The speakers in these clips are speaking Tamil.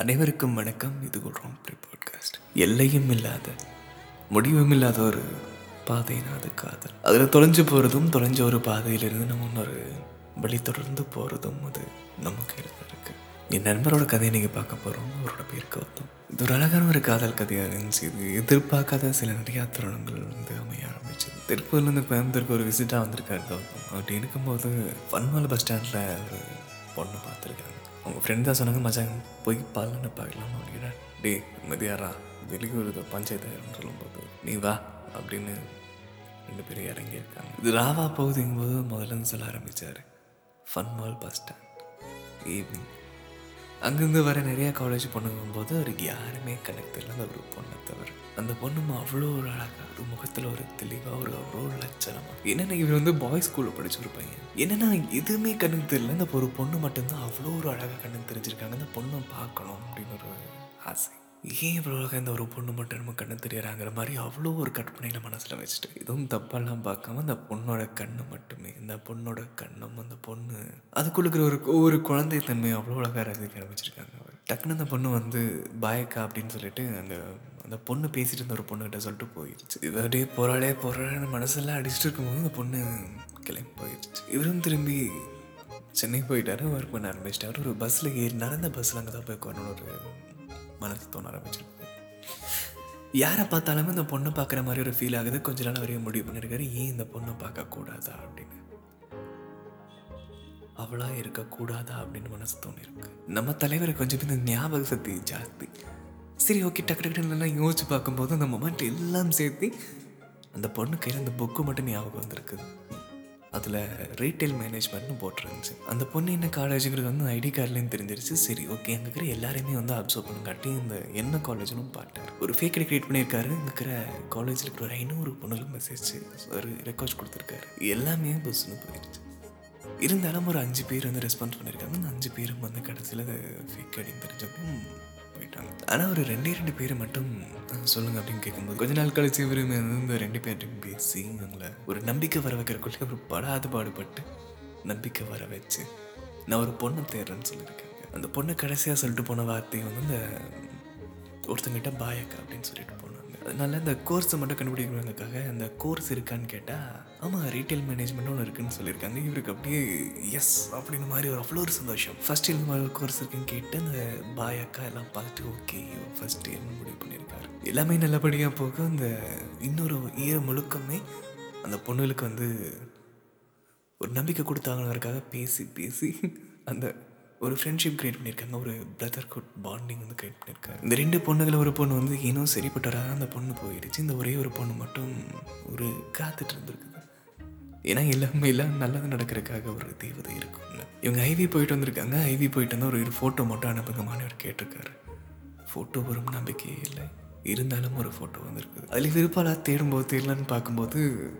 அனைவருக்கும் வணக்கம். இது ஒரு பாட்காஸ்ட் எல்லையும் இல்லாத முடிவும் இல்லாத ஒரு பாதைனா அது காதல். அதில் தொலைஞ்சு போகிறதும் தொலைஞ்ச ஒரு பாதையிலிருந்து நம்ம இன்னொரு வழி தொடர்ந்து போகிறதும் அது நம்ம கையில் தான் இருக்குது என் நண்பரோட கதையை நீங்கள் பார்க்க போகிறோம் அவரோட பேர் கௌதம் இது ஒரு அழகான ஒரு காதல் கதையாக இருந்துச்சு. இது எதிர்பார்க்காத சில நிறையா தருணங்கள் வந்து அமைய ஆரம்பிச்சது. திருப்பூர்லேருந்து கோயம்புத்தூருக்கு ஒரு விசிட்டாக வந்திருக்காரு கௌதம். அப்படி இருக்கும்போது ஃபன்மால் பஸ் ஸ்டாண்டில் ஒரு பொண்ணு பார்த்துருக்காங்க. உங்கள் ஃப்ரெண்ட் தான் சொன்னாங்க மச்சான் போய் பாலனை பார்க்கலாம் அப்படின்னா டே மதியாரா வெளியூர் பஞ்சாயத்து சொல்லும்போது நீ வா அப்படின்னு ரெண்டு பேரும் இறங்கியிருக்காங்க இது ராவா போகுதுங்கும்போது முதல்ல இருந்து சொல்ல ஆரம்பித்தார் fun mall bus stand evening அங்கேருந்து வர நிறைய காலேஜ் பொண்ணுங்கும்போது அவருக்கு யாருமே கனெக்ட் இல்லாத ஒரு பொண்ணை தவிர அந்த பொண்ணும் அவ்வளோ ஒரு அழகாக ஒரு முகத்தில் ஒரு தெளிவாக ஒரு அவ்வளோ லட்சணமாக என்னென்ன இவர் வந்து பாய்ஸ் ஸ்கூலில் படிச்ச ஒரு பையன். என்னென்னா எதுவுமே கண்ணுக்கு தெரியல இந்த ஒரு பொண்ணு மட்டும்தான் அவ்வளோ ஒரு அழகாக கண்ணுக்கு தெரிஞ்சிருக்காங்க. அந்த பொண்ணை பார்க்கணும் அப்படின்னு ஒரு ஆசை. ஏன் இவ்வளோ அழகாக இந்த ஒரு பொண்ணு மட்டும் நம்ம கண்ணு தெரியறாங்கிற மாதிரி அவ்வளோ ஒரு கற்பனையில் மனசில் வச்சுட்டு எதுவும் தப்பெல்லாம் பார்க்காம அந்த பொண்ணோட கண்ணு மட்டுமே இந்த பொண்ணோட கண்ணும் அந்த பொண்ணு அதுக்குள்ளுக்கிற ஒரு ஒரு குழந்தை தன்மை அவ்வளோ அழகாக ரசிக்க ஆரம்பிச்சிருக்காங்க. அவர் டக்குன்னு அந்த பொண்ணு வந்து பாயக்கா அப்படின்னு சொல்லிட்டு அந்த அந்த பொண்ணு பேசிட்டு இருந்த ஒரு பொண்ணுகிட்ட சொல்லிட்டு போயிடுச்சு இவர் அப்படியே போராளே போராளன்னு மனசெல்லாம் அடிச்சுட்டு இருக்கும்போது அந்த பொண்ணு கிளம்பி போயிடுச்சு இவரும் திரும்பி சென்னை போயிட்டாரு ஒர்க் பண்ண ஆரம்பிச்சிட்டாரு. ஒரு பஸ்ஸில் ஏறி நடந்த பஸ்ஸில் அங்கே தான் போய் கொண்டு ஒரு மனசு தோண ஆரம்பிச்சிருக்கு யாரை பார்த்தாலுமே இந்த பொண்ணை பார்க்குற மாதிரி ஒரு ஃபீல் ஆகுது. கொஞ்ச நாள் வரையும் முடிவு பண்ணியிருக்காரு ஏன் இந்த பொண்ணை பார்க்கக்கூடாதா? அப்படின்னு. அவளாக இருக்கக்கூடாதா? அப்படின்னு மனசு தோணிருக்கு நம்ம தலைவரை கொஞ்சம் இந்த ஞாபக சக்தி ஜாஸ்தி. சரி ஓகே டக்கு டக்குன்னு எல்லாம் யோசிச்சு பார்க்கும்போது அந்த மொமெண்ட் எல்லாம் சேர்த்து அந்த பொண்ணு கையில் அந்த புக்கு மட்டும் ஞாபகம் வந்திருக்குது. அதில் ரீட்டைல் மேனேஜ்மெண்ட்னு போட்டிருந்துச்சு. அந்த பொண்ணு என்ன காலேஜுங்கிறது வந்து ஐடி கார்ட்லேருந்து தெரிஞ்சிருச்சு. சரி ஓகே அங்கே இருக்கிற எல்லாரையுமே வந்து அப்சர்வ் பண்ணுங்காட்டி இந்த என்ன காலேஜ்னு பார்த்தார். ஒரு ஃபேக் ஐடி கிரியேட் பண்ணியிருக்காரு. இங்கே இருக்கிற காலேஜில் இருக்கிற ஒரு ஐநூறு பொண்ணுகளுக்கு மெசேஜ் ஒரு ரெக்வஸ்ட் கொடுத்துருக்காரு. எல்லாமே பஸ்ஸுன்னு போயிடுச்சு இருந்தாலும் ஒரு அஞ்சு பேர் வந்து ரெஸ்பான்ஸ் பண்ணியிருக்காங்க. அந்த அஞ்சு பேரும் வந்து கடைசியில் ஃபேக் ஐடின்னு தெரிஞ்சப்போ போயிட்டாங்க. ஆனால் ஒரு ரெண்டே ரெண்டு பேர் மட்டும் சொல்லுங்கள் சொல்லுங்க அப்படின்னு கேட்கும்போது கொஞ்ச நாள் கழிச்சு இவருமே இந்த ரெண்டு பேர்ட்டையும் பேசி அவங்கள ஒரு நம்பிக்கை வர வைக்கிறக்குள்ளே ஒரு படாது பாடுபட்டு நம்பிக்கை வர வச்சு நான் ஒரு பொண்ணை தேடுறேன்னு சொல்லியிருக்கேன் அந்த பொண்ணை கடைசியாக சொல்லிட்டு போன வார்த்தை வந்து இந்த ஒருத்தங்கிட்ட பாயக்கா அப்படின்னு சொல்லிட்டு அதனால் இந்த கோர்ஸை மட்டும் கண்டுபிடிக்கிறதுக்காக அந்த கோர்ஸ் இருக்கான்னு கேட்டால் ஆமாம் ரீட்டைல் மேனேஜ்மெண்ட் ஒன்று இருக்குன்னு சொல்லியிருக்காங்க. இவருக்கு அப்படியே எஸ் அப்படின்னு மாதிரி ஒரு அவ்வளோ ஒரு சந்தோஷம். ஃபஸ்ட் இந்த மாதிரி ஒரு கோர்ஸ் இருக்குன்னு கேட்டு அந்த பாய் அக்கா எல்லாம் பார்த்துட்டு ஓகே ஃபர்ஸ்ட் இயர்னு முடிவு பண்ணியிருக்காரு. எல்லாமே நல்லபடியாக போக அந்த இன்னொரு ஈர முழுக்கமே அந்த பொண்ணுகளுக்கு வந்து ஒரு நம்பிக்கை கொடுத்தாங்கிறதுக்காக பேசி பேசி அந்த ஒரு ஃப்ரெண்ட்ஷிப் க்ரியேட் பண்ணியிருக்காங்க. ஒரு பிரதர்ஹுட் பாண்டிங் வந்து க்ரியேட் பண்ணியிருக்காரு. இந்த ரெண்டு பொண்ணுகள் ஒரு பொண்ணு வந்து இன்னும் சரிப்பட்டவராக அந்த பொண்ணு போயிடுச்சு இந்த ஒரே ஒரு பொண்ணு மட்டும் ஒரு காத்துட்டு இருந்திருக்குது. ஏன்னா எல்லாமே எல்லாம் நல்லது நடக்கிறதுக்காக ஒரு தேவதை இருக்கும்ல இவங்க ஐவி போயிட்டு வந்திருக்காங்க. ஐவி போயிட்டு வந்து ஒரு ஃபோட்டோ மட்டும் அனுப்புங்க மாணவர் கேட்டிருக்காரு. ஃபோட்டோ வரும் நம்பிக்கையே இல்லை. இருந்தாலும் ஒரு ஃபோட்டோ வந்திருக்குது. அதில் விருப்பாலா தேடும்போது தேடலான்னு பார்க்கும்போது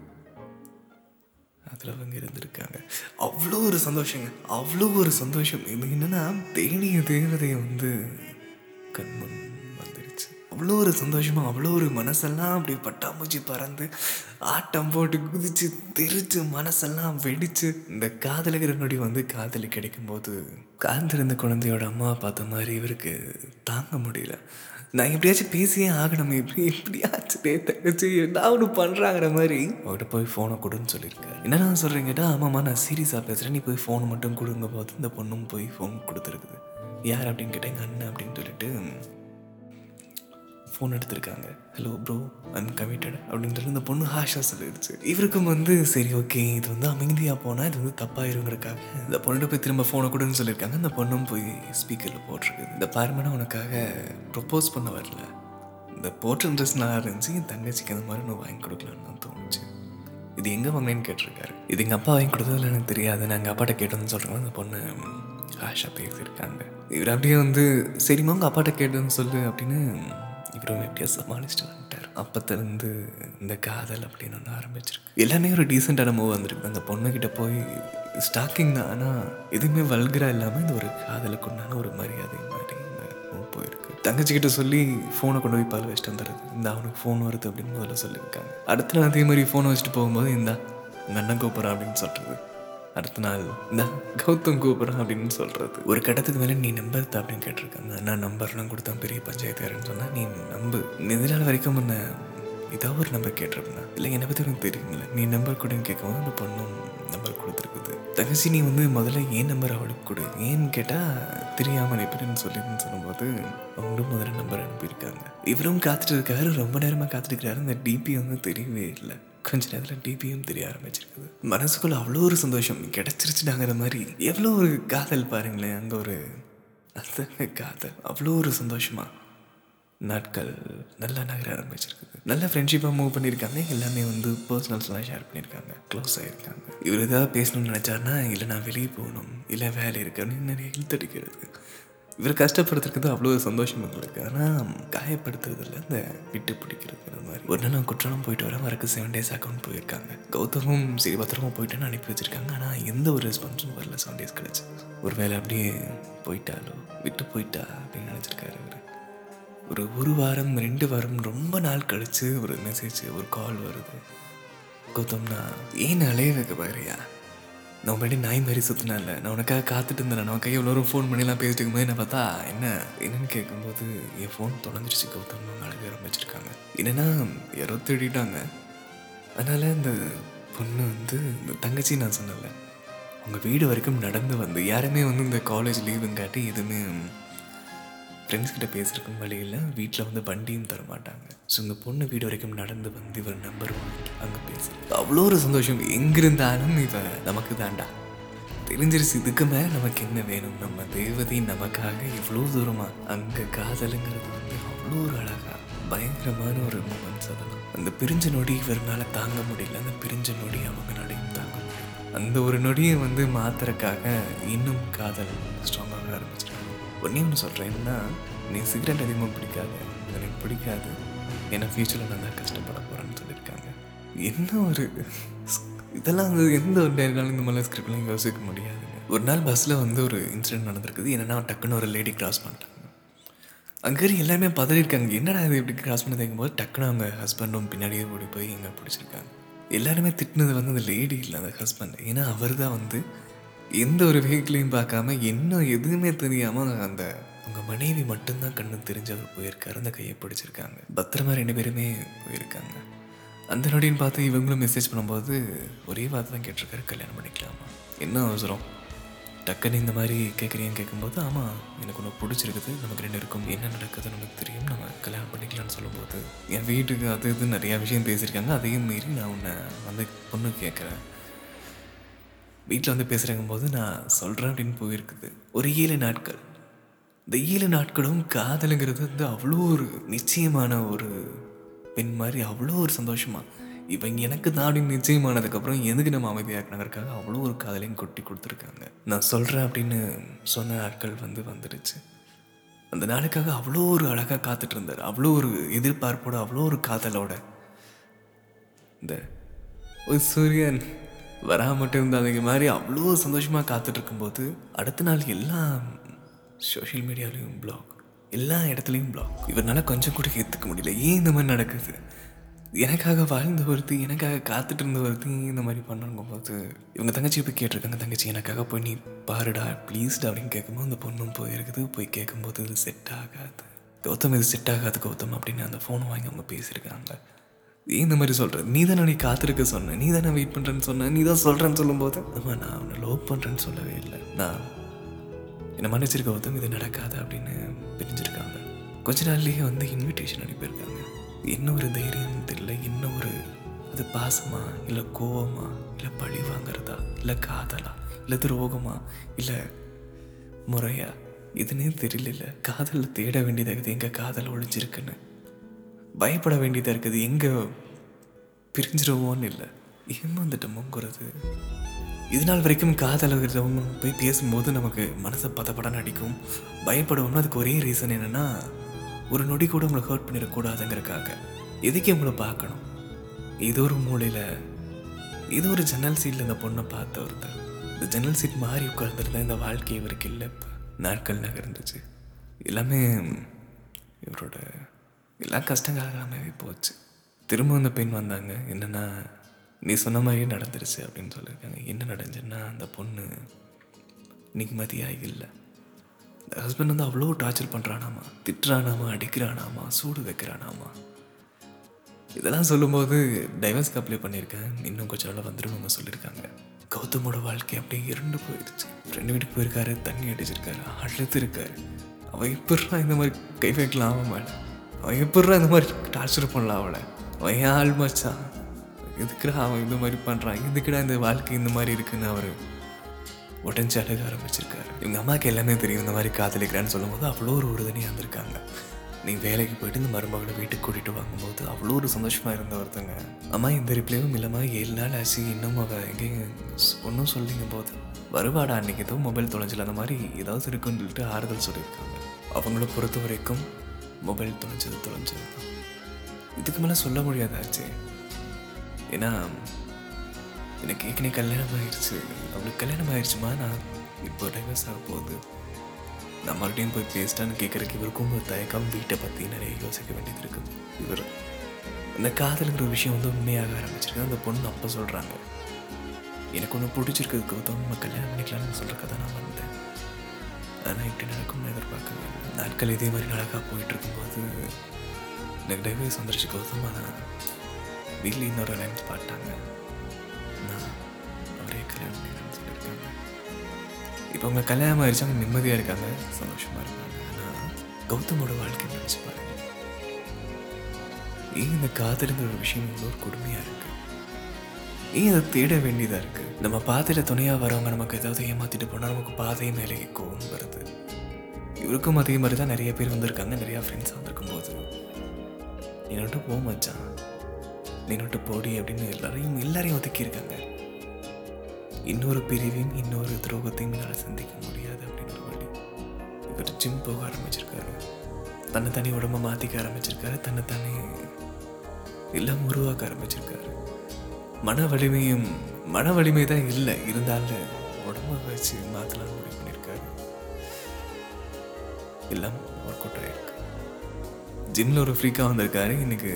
அதில் அவங்க இருந்திருக்காங்க. அவ்வளோ ஒரு சந்தோஷங்க. அவ்வளோ ஒரு சந்தோஷம். இது என்னென்னா தேனிய தேவதையை வந்து கண்முன் வந்துடுச்சு அவ்வளோ ஒரு சந்தோஷமாக அவ்வளோ ஒரு மனசெல்லாம் அப்படி பட்டாம்பூச்சி பறந்து ஆட்டம் போட்டு குதிச்சு தெரிச்சு மனசெல்லாம் வெடித்து இந்த காதலிக்கிற நொடி வந்து காதலி கிடைக்கும்போது காந்திருந்த குழந்தையோட அம்மா பார்த்த மாதிரி இவருக்கு தாங்க முடியல. நான் எப்படியாச்சும் பேசியே ஆகணும். எப்படி எப்படியாச்சும் டே தங்கச்சி என்ன ஒன்று பண்ணுறாங்கிற மாதிரி. அவர்கிட்ட போய் ஃபோனை கொடுன்னு சொல்லியிருக்காரு என்ன நான் சொல்கிறேன் கேட்டால் ஆமாம்மா நான் சீரியஸாக பேசுகிறேன் நீ போய் ஃபோன் மட்டும் கொடுங்க போது இந்த பொண்ணும் போய் ஃபோன் கொடுத்துருக்குது. யார் அப்படின்னு கேட்டேன் எங்கள் அண்ணன் அப்படின்னு சொல்லிட்டு ஃபோன் எடுத்திருக்காங்க. ஹலோ ப்ரோ ஐம் கமிட்டட் அப்படின்னு சொல்லி இந்த பொண்ணு ஹாஷா சொல்லிடுச்சு இவருக்கும் வந்து சரி ஓகே இது வந்து அமைதியாக போனால் இது வந்து தப்பாயிருங்கிறக்காக இந்த பொண்ணுகிட்ட போய் திரும்ப ஃபோனை கொடுன்னு சொல்லியிருக்காங்க. இந்த பொண்ணும் போய் ஸ்பீக்கரில் போட்டிருக்கு. இந்த பார்மனை உனக்காக ப்ரொப்போஸ் பண்ண வரல. இந்த போட்ட ட்ரெஸ் நல்லா இருந்துச்சு என் தங்கச்சிக்கு அந்த மாதிரி நான் வாங்கி கொடுக்கலான்னு தான் தோணுச்சு. இது எங்கே வாங்கினேன்னு கேட்டிருக்காரு. இது எங்கள் அப்பா வாங்கி கொடுத்ததில்ல எனக்கு தெரியாது. நாங்கள் அப்பாட்ட கேட்டோன்னு சொல்கிறேன் அந்த பொண்ணு ஆஷா பேசியிருக்காங்க. இவர் அப்படியே வந்து சரிம்மா உங்கள் அப்பாட்ட கேட்டேன்னு சொல்லு அப்படின்னு இவரும் எப்படியா சமாளிச்சுட்டு வந்துட்டார். அப்பத்திலேருந்து இந்த காதல் அப்படின்னு ஒன்று ஆரம்பிச்சிருக்கு. எல்லாமே ஒரு டீசெண்டான மூவ் வந்திருக்கு. அந்த பொண்ணுக்கிட்ட போய் ஸ்டாக்கிங் தான். ஆனால் எதுவுமே வல்கராக இல்லாமல் இந்த ஒரு காதலுக்கு உண்டான ஒரு மரியாதை மாதிரி போயிருக்கு. தங்கச்சிக்கிட்ட சொல்லி ஃபோனை கொண்டு போய் பால் வச்சுட்டு வந்துடுறது. இந்த அவனுக்கு ஃபோன் வருது அப்படின்னு முதல்ல சொல்லியிருக்காங்க. அடுத்த நாள் அதே மாதிரி ஃபோனை வச்சுட்டு போகும்போது இந்தா உங்கள் அண்ணன் கூப்பிட்றான் அப்படின்னு சொல்கிறது அடுத்த நாள் இந்த கௌதம் கூப்பிட்றான் அப்படின்னு சொல்கிறது ஒரு கட்டத்துக்கு மேலே நீ நம்பர் அப்படின்னு கேட்டிருக்காங்க. நான் நம்பர்லாம் கொடுத்தா பெரிய பஞ்சாயத்தாருன்னு சொன்னால் நீ நம்பு. இது நாள் வரைக்கும் முன்ன ஏதாவது ஒரு நம்பர் கேட்டிருப்பேன்? இல்லை என்னை பற்றி உனக்கு தெரியுங்கள நீ நம்பர் கொடுன்னு கேட்கவும் அந்த பொண்ணும் நம்பர் கொடுத்துருக்குது. தகசி நீ வந்து முதல்ல ஏன் நம்பர் அவளுக்கு கொடு? ஏன்னு கேட்டால் தெரியாமல் எப்படின்னு சொல்லிதுன்னு சொல்லும்போது அவங்களும் முதல்ல நம்பர் அனுப்பியிருக்காங்க. இவரும் காத்துட்டு இருக்காரு. ரொம்ப நேரமாக காத்துட்டு இருக்கிறாரு. இந்த டிபி வந்து தெரியவே இல்லை. கொஞ்ச நேரத்தில் டிபியும் தெரிய ஆரம்பிச்சிருக்குது. மனசுக்குள்ள அவ்வளோ ஒரு சந்தோஷம். கிடச்சிருச்சுடாங்கிற மாதிரி எவ்வளோ ஒரு காதல் பாருங்களேன் அங்கே ஒரு அந்த காதல். அவ்வளோ ஒரு சந்தோஷமா நாட்கள் நல்லா நகர ஆரம்பிச்சிருக்குது. நல்ல ஃப்ரெண்ட்ஷிப்பாக மூவ் பண்ணியிருக்காங்க எல்லாமே வந்து பர்சனல்ஸ்லாம் ஷேர் பண்ணியிருக்காங்க க்ளோஸ் ஆகிருக்காங்க இவர் ஏதாவது பேசணும்னு நினச்சாருன்னா இல்லை நான் வெளியே போகணும். இல்லை வேலை இருக்கு. அப்படின்னு நிறைய இழுத்தடிக்கிறது இவர் கஷ்டப்படுத்துறது அவ்வளோ சந்தோஷம் எங்களுக்கு ஆனால் காயப்படுத்துறதுல இந்த விட்டு பிடிக்கிறது அந்த மாதிரி. ஒரு நாள் நான் குற்றாலம் போயிட்டு வரேன் வரக்கு செவன் டேஸ் அக்கௌண்ட் போயிருக்காங்க. கௌதமும் சரி பத்திரமா போயிட்டுன்னு அனுப்பி வச்சிருக்காங்க. ஆனால் எந்த ஒரு ரெஸ்பான்ஸும் வரல செவன் டேஸ் கிடச்சி ஒரு வேலை அப்படியே போயிட்டாலோ விட்டு போயிட்டா அப்படின்னு நினச்சிருக்காரு அவர். ஒரு ஒரு வாரம் ரெண்டு வாரம் ரொம்ப நாள் கழித்து ஒரு மெசேஜ் ஒரு கால் வருது. கௌதம்னா ஏன் அலைய வைக்க பாருயா நான் முன்னாடி நாய் மாதிரி சுற்றினால நான் உனக்காக காத்துட்டு இருந்தேன் நான் கையை எவ்வளோ ஃபோன் பண்ணிலாம் பேசிட்டு இருக்கும்போது என்ன பார்த்தா என்ன என்னன்னு கேட்கும்போது என் ஃபோன் தொலைஞ்சிருச்சு கௌதம். அழக ஆரம்பிச்சிருக்காங்க என்னன்னா யாரோ தேடிட்டாங்க அதனால் இந்த பொண்ணு வந்து இந்த தங்கச்சி நான் சொன்னல அவங்க வீடு வரைக்கும் நடந்து வந்து யாருமே வந்து இந்த காலேஜ் லீவுங்காட்டி எதுவுமே ஃப்ரெண்ட்ஸ் கிட்ட பேசுகிறக்கும் வழியில் வீட்டில் வந்து வண்டியும் தர மாட்டாங்க ஸோ இந்த பொண்ணு வீடு வரைக்கும் நடந்து வந்து இவர் நம்பர் வாங்கி அங்கே பேசு அவ்வளோ ஒரு சந்தோஷம். எங்கிருந்தாலும் இவன் நமக்கு தாண்டா. தெரிஞ்சிருச்சு. இதுக்கு மேலே நமக்கு என்ன வேணும்? நம்ம தேவதை நமக்காக இவ்வளோ தூரமாக அங்கே காதலுங்கிறது வந்து அவ்வளோ ஒரு அழகா பயங்கரமான ஒரு மூமெண்ட்ஸ் அதெல்லாம். அந்த பிரிஞ்ச நொடி இவரால் தாங்க முடியல. அந்த பிரிஞ்ச நொடி அவங்களாலையும் தாங்க முடியல. அந்த ஒரு நொடியை வந்து மாத்துறதுக்காக இன்னும் காதல் ஸ்ட்ராங்காக ஆரம்பிச்சிட்டாங்க. ஒன்றே ஒன்று சொல்கிறேன் என்னன்னா நீ சிகரெட் அதிகமாக பிடிக்காது எனக்கு பிடிக்காது. ஏன்னா ஃப்யூச்சரில் நான் தான் கஷ்டப்பட போகிறேன்னு சொல்லியிருக்காங்க. என்ன ஒரு இதெல்லாம் வந்து எந்த ஒரு நேரம் இந்த மாதிரி ஸ்கிரிப்ட்லாம் யோசிக்க முடியாதுங்க. ஒரு நாள் பஸ்ஸில் வந்து ஒரு இன்சிடென்ட் நடந்திருக்குது. என்னென்னா டக்குன்னு ஒரு லேடி கிராஸ் பண்ணிட்டாங்க. அங்கே எல்லாருமே பதறியிருக்காங்க. என்னடா இது இப்படி கிராஸ் பண்ணி போது டக்குன்னு அவங்க ஹஸ்பண்டும் பின்னாடியே ஓடி போய் எங்கே பிடிச்சிருக்காங்க. எல்லாருமே திட்டினது வந்து அந்த லேடி இல்லை அந்த ஹஸ்பண்ட் ஏன்னா அவர் தான் வந்து எந்த ஒரு வெஹிக்கிளையும் பார்க்காம என்ன எதுவுமே தெரியாமல் அந்த உங்கள் மனைவி மட்டும்தான் கண்ணு தெரிஞ்சவர் போயிருக்காரு அந்த கையை பிடிச்சிருக்காங்க. பத்திரமா ரெண்டு பேருமே போயிருக்காங்க. அந்த நொடின்னு பார்த்து இவங்களும் மெசேஜ் பண்ணும்போது ஒரே வார்த்தை தான் கேட்டிருக்காரு கல்யாணம் பண்ணிக்கலாமா? என்ன அவசரம்? டக்குன்னு இந்த மாதிரி கேட்குறீங்கன்னு கேட்கும்போது ஆமாம் எனக்கு ஒன்று பிடிச்சிருக்குது நமக்கு ரெண்டு இருக்கும் என்ன நடக்குது நமக்கு தெரியும் நம்ம கல்யாணம் பண்ணிக்கலாம்னு சொல்லும்போது. என் வீட்டுக்கு அது இது நிறையா விஷயம் பேசியிருக்காங்க அதையும் மீறி நான் உன்னை வந்து பொண்ணு கேட்குறேன் வீட்டில் வந்து பேசுகிறங்கும் போது நான் சொல்கிறேன் அப்படின்னு போயிருக்குது. ஒரு ஏழு நாட்கள். இந்த ஏழு நாட்களும் காதலுங்கிறது வந்து அவ்வளோ ஒரு நிச்சயமான ஒரு பெண் மாதிரி அவ்வளோ ஒரு சந்தோஷமாக இவங்க எனக்கு தான் அப்படின்னு நிச்சயமானதுக்கப்புறம் எதுக்கு நம்ம அமைதியாக்குனாங்கிறதுக்காக அவ்வளோ ஒரு காதலையும் கொட்டி கொடுத்துருக்காங்க. நான் சொல்கிறேன் அப்படின்னு சொன்ன நாட்கள் வந்து வந்துடுச்சு அந்த நாளுக்காக அவ்வளோ ஒரு அழகாக காத்துட்டு இருந்தார் அவ்வளோ ஒரு எதிர்பார்ப்போட அவ்வளோ ஒரு காதலோட. இந்த ஒரு சூரியன் வரா மட்டும் இருந்தாதீங்க. மாதிரி அவ்வளோ சந்தோஷமாக காத்துட்ருக்கும்போது அடுத்த நாள் எல்லாம் சோஷியல் மீடியாலையும் பிளாக் எல்லா இடத்துலையும் பிளாக் இவரால் கொஞ்சம் கூட ஏற்றுக்க முடியல. ஏன் இந்த மாதிரி நடக்குது? எனக்காக வாழ்ந்த ஒருத்தி எனக்காக காத்துட்டு இருந்த ஒருத்தி இந்த மாதிரி பண்ணும்போது இவங்க தங்கச்சி போய் கேட்டிருக்காங்க. தங்கச்சி எனக்காக போய் நீ பாருடா ப்ளீஸ்டா அப்படின்னு கேட்கும்போது அந்த பொண்ணும் போயிருக்குது. போய் கேட்கும்போது இது செட் ஆகாது. கௌதம் இது செட் ஆகாது கௌதம் அப்படின்னு அந்த ஃபோன் வாங்கி அவங்க பேசியிருக்காங்க. இந்த மாதிரி சொல்கிற நீ தானே நீ காத்திருக்க சொன்ன. நீ தானே வெயிட் பண்ணுறேன்னு சொன்ன. நீ தான் சொல்கிறேன்னு சொல்லும்போது அம்மா நான் அவனை லவ் பண்ணுறேன்னு சொல்லவே இல்லை. நான் என்னை மன்னிச்சிருக்க ஒருத்தவங்க இது நடக்காது அப்படின்னு பிரிஞ்சிருக்காங்க. கொஞ்ச நாள்லேயே வந்து இன்விடேஷன் அனுப்பியிருக்காங்க. என்ன ஒரு தைரியம் தெரியல. என்ன ஒரு அது பாசமா இல்லை கோவமா இல்லை பழி வாங்குறதா இல்லை காதலா இல்லை துரோகமா இல்லை முறையா? இதுன்னே தெரியல. காதலில் தேட வேண்டியதாக எங்கள் காதல் ஒழிஞ்சிருக்குன்னு. பயப்பட வேண்டியதாக இருக்குது. எங்கே பிரிஞ்சிருவோன்னு இல்லை. ஏமாந்துட்டோமோங்கிறது இது நாள் வரைக்கும் காதலகிறவங்க போய் பேசும்போது நமக்கு மனசை பதப்படம் அடிக்கும். பயப்படுவோம்னா அதுக்கு ஒரே ரீசன் என்னென்னா ஒரு நொடி கூட உங்களை ஹர்ட் பண்ணிடக்கூடாதுங்கிறக்காக எதுக்கு உங்களை பார்க்கணும்? ஏதோ ஒரு மூலையில் இது ஒரு ஜன்னல் சீட்டில் இந்த பொண்ணை பார்த்த ஒருத்தர் இந்த ஜன்னல் சீட் மாறி உட்கார்ந்துருந்தா இந்த வாழ்க்கை இவருக்கு இல்லை. இப்போ நாட்கள் நகர்ந்துச்சு. எல்லாமே இவரோட எல்லாம் கஷ்டங்கள் கஷ்டங்களாகவே போச்சு. திரும்ப அந்த பெண் வந்தாங்க. என்னென்னா நீ சொன்ன மாதிரியே நடந்துருச்சு அப்படின்னு சொல்லியிருக்காங்க. என்ன நடந்துச்சுன்னா அந்த பொண்ணு நிம்மதியாக இல்லை இந்த ஹஸ்பண்ட் வந்து அவ்வளோ டார்ச்சர் பண்ணுறானாமா திட்டுறானாமா? அடிக்கிறானாமா? சூடு வைக்கிறானாமா? இதெல்லாம் சொல்லும்போது டைவர்ஸ்க்கு அப்ளை பண்ணியிருக்கேன். இன்னும் கொஞ்சம் நாளாக வந்துடும் சொல்லியிருக்காங்க. கௌதமோட வாழ்க்கை அப்படியே இருண்டு போயிடுச்சு ஃப்ரெண்டு வீட்டுக்கு போயிருக்காரு தண்ணி அடிச்சிருக்காரு அழுத்து இருக்காரு. அவன் இப்போ இந்த மாதிரி கை வைக்கலாம் அவன் அவன் எப்படா இந்த மாதிரி டார்ச்சர் பண்ணலாம் அவளை? அவன் ஏன் ஆள் மச்சான்? எதுக்குடா அவன் இந்த மாதிரி பண்ணுறான் எதுக்குடா இந்த வாழ்க்கை இந்த மாதிரி இருக்குன்னு அவர் உடஞ்சி அழக ஆரம்பிச்சிருக்காரு. இவங்க அம்மாவுக்கு எல்லாமே தெரியும் இந்த மாதிரி காதலிக்கிறான்னு சொல்லும்போது அவ்வளோ ஒரு உறுதுணையாக இருந்திருக்காங்க. நீங்கள் வேலைக்கு போயிட்டு இந்த மருமகளை வீட்டுக்கு கூட்டிகிட்டு வாங்கும்போது அவ்வளோ ஒரு சந்தோஷமாக இருந்த ஒருத்தங்க. அம்மா இந்த ரிப்ளையும் இல்லாமல் ஏழு நாள் ஆச்சு இன்னும் அவள் எங்கேயும் ஒன்றும் சொல்லிங்க போது வருவாடா அன்றைக்கி ஏதோ மொபைல் தொலைஞ்சல அந்த மாதிரி ஏதாவது இருக்குன்னு சொல்லிட்டு ஆறுதல் சொல்லியிருக்காங்க. அவங்கள பொறுத்த வரைக்கும் மொபைல் தொலைஞ்சது தொலைஞ்சது. இதுக்கு மேலே சொல்ல முடியாதாச்சு ஏன்னா எனக்கு ஏற்கனவே கல்யாணம் ஆயிடுச்சு அவளுக்கு கல்யாணம் ஆயிடுச்சுமா நான் இப்போ டைவர்ஸ் ஆக போகுது. நான் மறுபடியும் போய் பேசிட்டான்னு கேட்குறக்கு இவருக்கும் ஒரு தயக்கம். வீட்டை பற்றி நிறைய யோசிக்க வேண்டியது இருக்குது இவர் அந்த காதலுங்கிற விஷயம் வந்து உண்மையாக ஆரம்பிச்சிருக்கு. அந்த பொண்ணு அப்போ சொல்கிறாங்க எனக்கு ஒன்று பிடிச்சிருக்கு கௌதம். நம்ம கல்யாணம் பண்ணிக்கலாம்னு சொல்கிற கதை நான் வந்தேன் நைட்டு நடக்கும்னு எதிர்பார்க்கவே இல்லை. நாட்கள் இதே மாதிரி அழகாக போயிட்டுருக்கும்போது எனக்கு டைவர்ஸ் வந்துருச்சு கௌதம் ஆனால் வீட்டில் இன்னொரு அலைன்ஸ் பாட்டாங்க நான் அவரே கல்யாணம் பண்ணிக்கிறேன்னு சொல்லியிருக்காங்க இப்போ அவங்க கல்யாணம் ஆயிடுச்சு அவங்க நிம்மதியாக இருக்காங்க சந்தோஷமாக இருக்காங்க. ஆனால் கௌதமோட வாழ்க்கை நினச்சி பாருங்க. ஏன் இந்த காதலுங்கிற ஒரு விஷயம் இன்னொரு ஒரு கொடுமையாக இருக்குது ஏன் அதை தேட வேண்டியதாக இருக்கு? நம்ம பாதையில் துணையாக வரவங்க நமக்கு ஏதாவது ஏமாத்திட்டு போனால் நமக்கு பாதை மேலே கோவம் வருது இவருக்கும் அதே மாதிரி தான் நிறைய பேர் வந்திருக்காங்க நிறையா ஃப்ரெண்ட்ஸ் வந்திருக்கும் போது நீ நட்டு போ மச்சான். நீ நட்டு போடி அப்படின்னு எல்லாரையும் எல்லாரையும் ஒதுக்கியிருக்காங்க. இன்னொரு பிரிவையும் இன்னொரு துரோகத்தையும் என்னால் சந்திக்க முடியாது அப்படின்னு ஒரு வழி. இவர் ஜிம் போக ஆரம்பிச்சிருக்காரு. தன்னை தனி உடம்பை மாற்றிக்க ஆரம்பிச்சிருக்காரு. தன்னை தானே எல்லாம் உருவாக்க ஆரம்பிச்சிருக்காரு. மன வலிமையும் மன வலிமை தான் இல்லை. இருந்தாலும் உடம்ப வச்சு மாற்றலாம் முடிவு பண்ணியிருக்காரு. எல்லாம் ஒர்க் அவுட் ஆகிருக்கு ஜிம்மில் ஒரு ஃப்ரீக்காக வந்திருக்காரு. இன்னைக்கு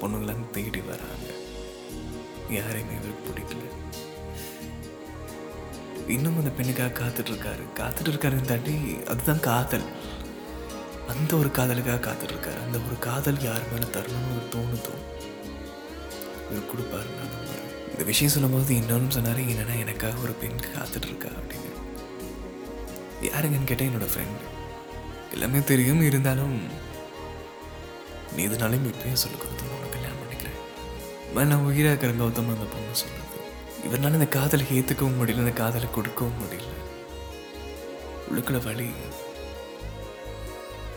பொண்ணுங்களாம் தேடி வராங்க. யாரையுமே இவருக்கு பிடிக்கல. இன்னும் அந்த பெண்ணுக்காக காத்துட்டு இருக்காரு காத்துட்டு இருக்காருன்னு தாண்டி அதுதான் காதல். அந்த ஒரு காதலுக்காக காத்துட்டு இருக்காரு அந்த ஒரு காதல் யார் மேலே தரணும்னு ஒரு தோணுதோ இது கொடுப்பாரு நான் நம்புறேன். இந்த விஷயம் சொல்லும்போது இன்னொன்னு சொன்னாரு என்னன்னா எனக்காக ஒரு பெண் காத்துட்டு இருக்கா அப்படின்னு. யாருங்கன்னு கேட்டேன் என்னோட ஃப்ரெண்டு எல்லாமே தெரியும் இருந்தாலும் நீ இதனாலையும் இப்பயே சொல்லி கொடுத்து உனக்கு கல்யாணம் பண்ணிக்கிறேன். நான் உயிராக இருக்கிற கௌதம் அந்த பொண்ணு சொல்லுது இவரால் இந்த காதலை ஏற்றுக்கவும் முடியல இந்த காதலை கொடுக்கவும் முடியல. உள்ளுக்குள்ள வழி.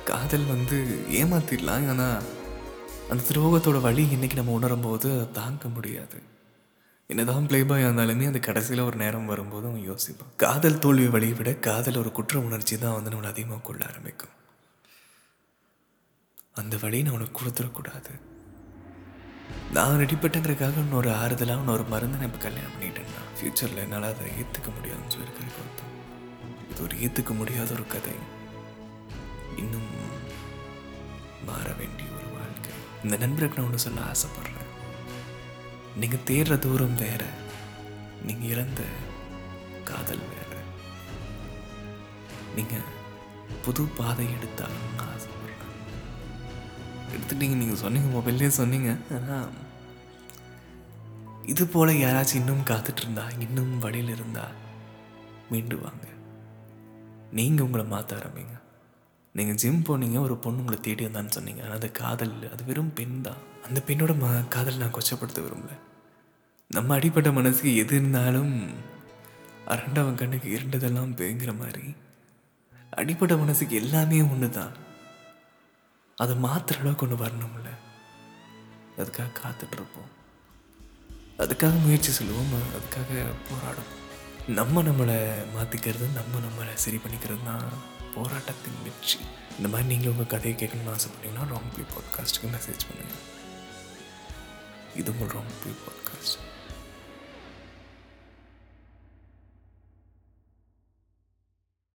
காதல் வந்து ஏமாத்திடலாம் ஆனால் அந்த துரோகத்தோட வழி இன்னைக்கு நம்ம உணரும் போது அதை தாங்க முடியாது. என்னதான் ப்ளே பாய் இருந்தாலுமே அந்த கடைசியில் ஒரு நேரம் வரும்போது அவன் யோசிப்பான். காதல் தோல்வி வழியை விட காதல் ஒரு குற்ற உணர்ச்சி தான் வந்து நம்மளை அதிகமாக கொள்ள ஆரம்பிக்கும். அந்த வழியை நான் உனக்கு கொடுத்துடக்கூடாது. நான் ரெடிப்பட்டங்கிறக்காக இன்னொரு ஆறுதலாக இன்னொரு மருந்து நான் இப்போ கல்யாணம் பண்ணிட்டேன்னா ஃப்யூச்சரில் என்னால் அதை ஏற்றுக்க முடியாதுன்னு சொல்லியிருக்காரு கௌதம். இது ஒரு ஏற்றுக்க முடியாத ஒரு கதை. இன்னும் மாற வேண்டிய இந்த நண்பருக்கு நான் ஒன்று சொல்ல ஆசைப்பட்றேன். நீங்கள் தேடுற தூரம் வேறு நீங்கள் இழந்த காதல் வேறு. நீங்கள் புது பாதை எடுத்தாலும் நான் ஆசைப்படுறேன். எடுத்துட்டீங்க நீங்கள் சொன்னீங்க மொபைல்லே சொன்னீங்க. ஆனால் இது போல் யாராச்சும் இன்னும் காத்துட்டு இருந்தா இன்னும் வழியில் இருந்தால் மீண்டு வாங்க. நீங்கள் உங்களை மாற்ற ஆரம்பிங்க. நீங்கள் ஜிம் போனீங்க ஒரு பொண்ணு உங்களை தேடி வந்தான்னு சொன்னீங்க. ஆனால் அது காதல் அது வெறும் பெண் தான். அந்த பெண்ணோட ம காதல் நான் கொச்சப்படுத்த விரும்பல. நம்ம அடிப்பட்ட மனசுக்கு எது இருந்தாலும் அரண்டவன் கண்ணுக்கு இருண்டதெல்லாம் பேங்கிற மாதிரி. அடிப்பட்ட மனசுக்கு எல்லாமே ஒன்று தான். அதை மாத்திர அளவுக்கு ஒன்று வரணும்ல. அதுக்காக காத்துட்ருப்போம். அதுக்காக முயற்சி சொல்லுவோம். அதுக்காக போராடும் நம்ம நம்மளை மாற்றிக்கிறது நம்ம நம்மளை சரி பண்ணிக்கிறது தான் போராட்டத்தின் வெற்றி. இந்த மாதிரி நீங்கள் உங்கள் கதையை கேட்கணும்னு ஆசைப்பட்டீங்கன்னா ராங் ப்ளீ பாட்காஸ்ட்டுக்கு மெசேஜ் பண்ணுங்கள் இது உங்கள் ராங் ப்ளீ பாட்காஸ்ட்